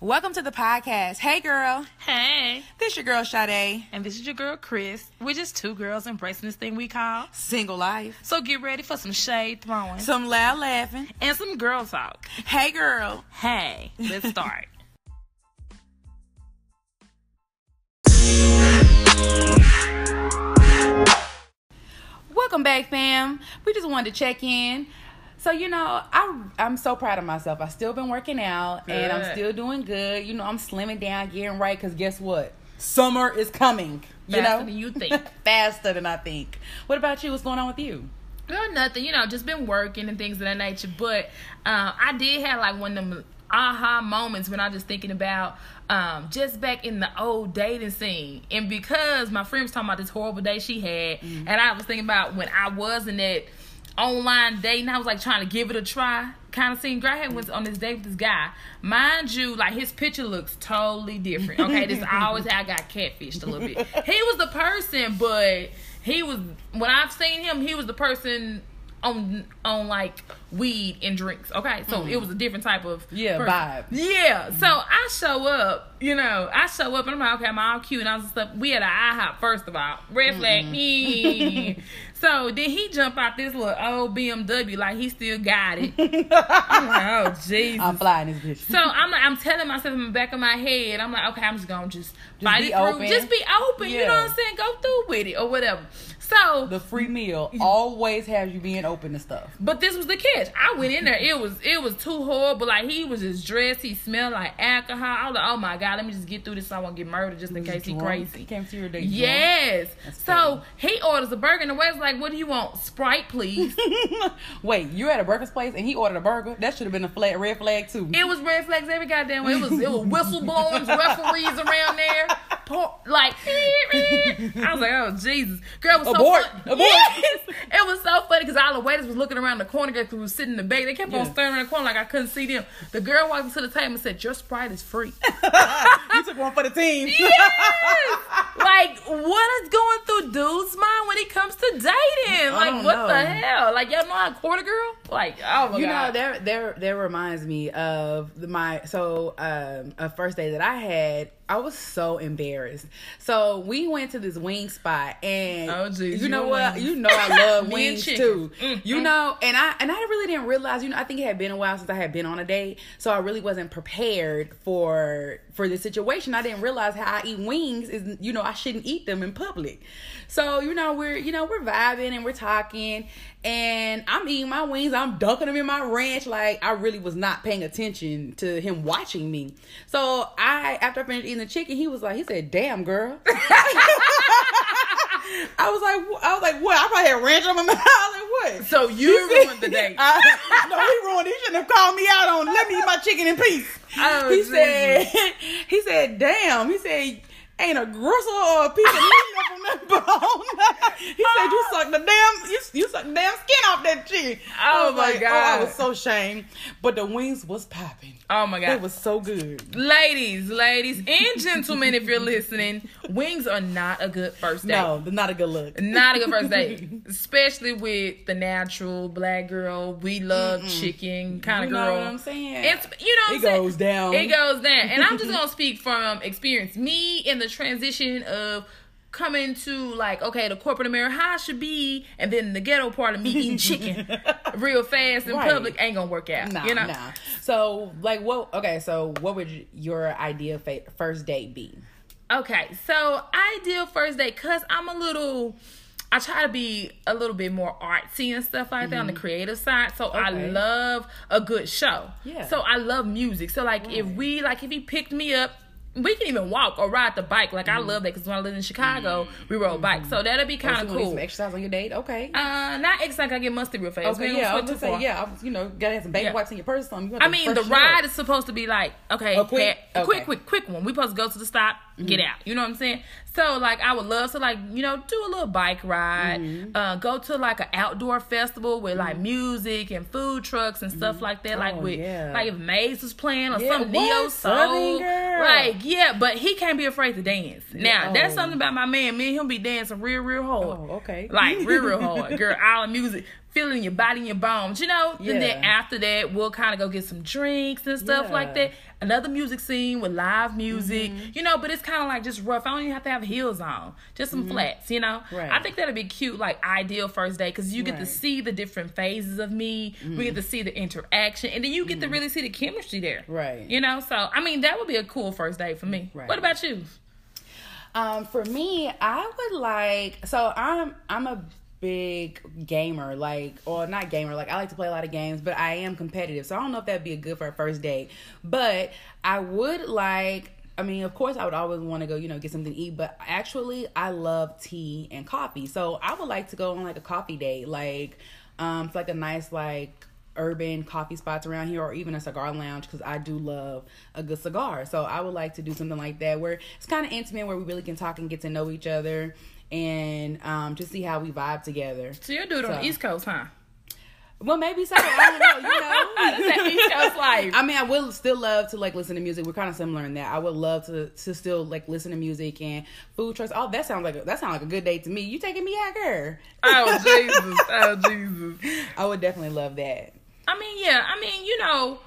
Welcome to the podcast. Hey, girl. Hey. This your girl, Sade. And this is your girl, Chris. We're just two girls embracing this thing we call single life. So get ready for some shade throwing, some loud laughing, and some girl talk. Hey, girl. Hey. Let's start. Welcome back, fam. We just wanted to check in. So you know, I I'm so proud of myself. I still been working out, good. and I'm still doing good. You know, I'm slimming down, getting right. Cause guess what? Summer is coming. You Faster know, than you think. Faster than I think. What about you? What's going on with you? Girl, nothing. You know, just been working and things of that nature. But uh, I did have like one of them aha moments when I was just thinking about um, just back in the old dating scene. And because my friend was talking about this horrible day she had, mm-hmm. and I was thinking about when I was in that online dating. I was like trying to give it a try kind of scene. Graham went on this date with this guy. Mind you, like his picture looks totally different. Okay, this I always I got catfished a little bit. He was the person, but he was when I've seen him, he was the person on on like weed and drinks. Okay, so mm. it was a different type of yeah person. vibe. Yeah, so I show up, you know, I show up and I'm like, okay, I'm all cute and all this stuff. We had an IHOP first of all, red flag. So then he jump out this little old BMW like he still got it. I'm like, oh Jesus, I'm flying this bitch. So I'm like, I'm telling myself in the back of my head, I'm like, okay, I'm just gonna just, just fight it through, open. just be open. Yeah. You know what I'm saying? Go through with it or whatever. So the free meal always has you being open to stuff. But this was the catch. I went in there. It was it was too horrible. Like he was just dressed. He smelled like alcohol. I was like, oh my god, let me just get through this. So I won't get murdered just in case he crazy. He came to your date. Yes. So he orders a burger and the way's like, what do you want? Sprite, please. Wait, you at a burger's place and he ordered a burger? That should have been a flag, red flag too. It was red flags every goddamn way. It was it was whistleblowers, referees around there. Like I was like, oh Jesus, girl was so abort, abort. Yes, it was so funny because all the waiters was looking around the corner because we was sitting in the back. They kept yeah. on staring around the corner like I couldn't see them. The girl walked into the table and said, "Your sprite is free." you took one for the team. Yes. like what is going through dude's mind when it comes to dating? Like what know. the hell? Like y'all know how quarter girl? Like oh my you god. You know there there there reminds me of my so um, a first day that I had I was so embarrassed. So we went to this wing spot, and oh, geez, you know what? Wings. You know I love wings too. Mm-hmm. You know, and I and I really didn't realize. You know, I think it had been a while since I had been on a date, so I really wasn't prepared for for the situation. I didn't realize how I eat wings is. You know, I shouldn't eat them in public. So you know, we're you know we're vibing and we're talking, and I'm eating my wings. I'm dunking them in my ranch. Like I really was not paying attention to him watching me. So I, after I finished eating the chicken, he was like, he said, "Damn, girl." I was like, I was like, what? I probably had ranch on my mouth. I was like, what? So you ruined the date. I, no, he ruined. He shouldn't have called me out on. Let me eat my chicken in peace. Oh, he geez. said, he said, damn. He said ain't a gristle or a piece of meat on that bone. he said you ah. sucked the damn you, you sucked the damn skin off that chicken. Oh my like, god! Oh, I was so ashamed. But the wings was popping. Oh my god! It was so good. Ladies, ladies, and gentlemen, if you're listening, wings are not a good first date. No, they're not a good look. Not a good first date, especially with the natural black girl. We love Mm-mm. chicken kind of you girl. Know what I'm saying? It's you know it goes down. It goes down, and I'm just gonna speak from experience. Me and the the transition of coming to like okay the corporate america how I should be and then the ghetto part of me eating chicken real fast in right. public ain't gonna work out nah, you know nah. so like what okay so what would your ideal first date be okay so ideal first date because i'm a little I try to be a little bit more artsy and stuff like that mm-hmm. on the mm-hmm. creative side. So okay. I love a good show. Yeah. So I love music. So like right. if we like if he picked me up we can even walk or ride the bike. Like I love that because when I lived in Chicago, we rode bikes, so that'll be kind of oh, so cool. Some exercise on your date, okay? Uh, not exercise. I get musty real fast. Okay, yeah, I was say, yeah, you know, gotta have some baby yeah. wipes in your purse. Something. I mean, the ride is supposed to be like okay, a quick, a okay. quick, quick, quick one. We supposed to go to the stop, mm-hmm. get out. You know what I'm saying? So like, I would love to like you know do a little bike ride, mm-hmm. uh, go to like an outdoor festival with like mm-hmm. music and food trucks and stuff mm-hmm. like that. Like oh, with yeah. like if Maze was playing or yeah, some neo soul, like yeah, but he can't be afraid to dance. Now, oh. that's something about my man. Me and him be dancing real, real hard. Oh, okay. Like real, real hard. Girl, all the music feel it in your body and your bones, you know? Yeah. And then after that, we'll kind of go get some drinks and stuff yeah. like that. Another music scene with live music, mm-hmm. you know, but it's kind of like just rough. I don't even have to have heels on, just some mm-hmm. flats, you know? Right. I think that'd be cute, like ideal first day because you get right. to see the different phases of me. Mm-hmm. We get to see the interaction, and then you get to mm-hmm. really see the chemistry there. Right. You know, so I mean, that would be a cool first date for me. Right. What about you? Um, for me, I would like so I'm I'm a big gamer, like, or not gamer, like I like to play a lot of games, but I am competitive. So I don't know if that'd be a good for a first date. But I would like I mean, of course, I would always want to go, you know, get something to eat, but actually, I love tea and coffee. So I would like to go on like a coffee date, like, um, it's like a nice like urban coffee spots around here, or even a cigar lounge, because I do love a good cigar. So I would like to do something like that where it's kind of intimate, where we really can talk and get to know each other and um, just see how we vibe together. So you're doing it so. on the East Coast, huh? Well, maybe so. I don't know. You know, East Coast life. I mean, I would still love to like listen to music. We're kind of similar in that. I would love to to still like listen to music and food trucks. Oh, that sounds like a, that sounds like a good date to me. You taking me out, girl? Oh Jesus! Oh Jesus! I would definitely love that. I mean, yeah. I mean, you know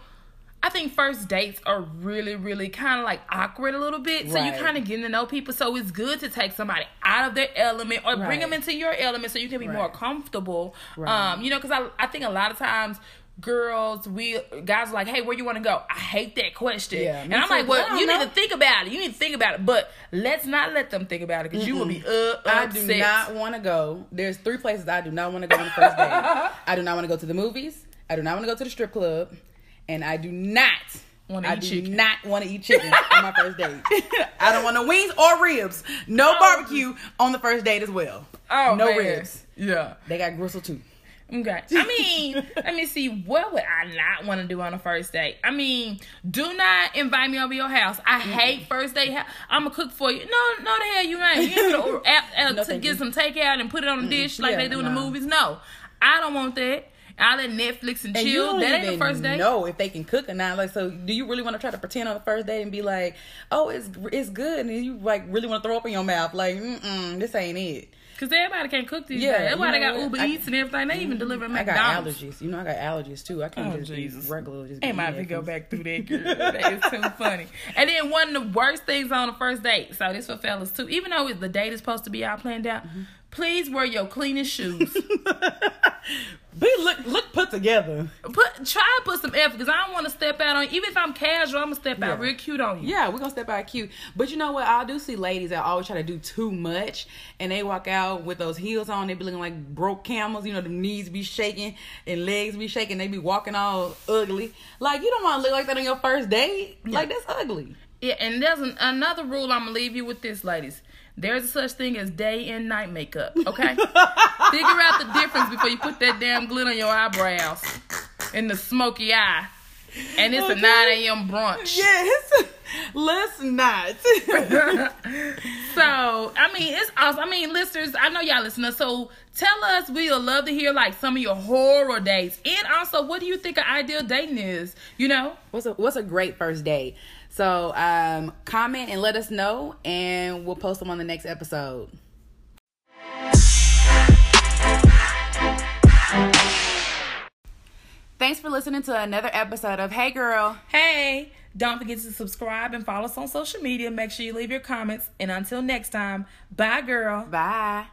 I think first dates are really, really kind of like awkward a little bit. So right. you kind of getting to know people. So it's good to take somebody out of their element or right. bring them into your element so you can be right. more comfortable. Um, you know, because I, I think a lot of times girls, we guys are like, hey, where you want to go? I hate that question. Yeah, and I'm like, well, you know. need to think about it. You need to think about it. But let's not let them think about it because you will be uh, I do not want to go. There's three places I do not want to go on the first date. I do not want to go to the movies. I do not want to go to the strip club and I do not want I do chicken. not want to eat chicken on my first date. I don't want no wings or ribs. No oh. barbecue on the first date as well. Oh, no man. ribs. Yeah, they got gristle too. Okay. I mean, let me see. What would I not want to do on a first date? I mean, do not invite me over your house. I mm-hmm. hate first date. I'm gonna cook for you. No, no, the hell you ain't. You to, uh, no, to get some takeout and put it on a dish like yeah, they do in the movies. No, I don't want that all that Netflix and, and chill. that ain't the first date. No, if they can cook or not. Like, so do you really want to try to pretend on the first date and be like, "Oh, it's it's good," and you like really want to throw up in your mouth? Like, mm this ain't it. Cause everybody can't cook these yeah, days. Everybody got Uber I, Eats and everything. They even deliver McDonald's. I got allergies. You know, I got allergies too. I can't oh, just Jesus. regular. Just ain't might to go back through that. Girl. that is too funny. And then one of the worst things on the first date. So this for fellas too. Even though the date is supposed to be all planned out, mm-hmm. Please wear your cleanest shoes. Be look look put together. Put try to put some effort because I don't want to step out on. Even if I'm casual, I'm gonna step yeah. out real cute on you. Yeah, we're gonna step out cute. But you know what? I do see ladies that always try to do too much, and they walk out with those heels on. They be looking like broke camels. You know, the knees be shaking and legs be shaking. They be walking all ugly. Like you don't want to look like that on your first date. Yeah. Like that's ugly. Yeah, and there's an, another rule I'm gonna leave you with this, ladies. There's a such thing as day and night makeup. Okay, figure out the difference before you put that damn glitter on your eyebrows and the smoky eye. And it's okay. a 9 a.m. brunch. Yes. Let's not. so, I mean, it's awesome. I mean, listeners, I know y'all listening. So, tell us. We would love to hear like some of your horror dates, and also, what do you think an ideal dating is? You know, what's a what's a great first date? So um, comment and let us know, and we'll post them on the next episode. Thanks for listening to another episode of Hey Girl. Hey, don't forget to subscribe and follow us on social media. Make sure you leave your comments. And until next time, bye, girl. Bye.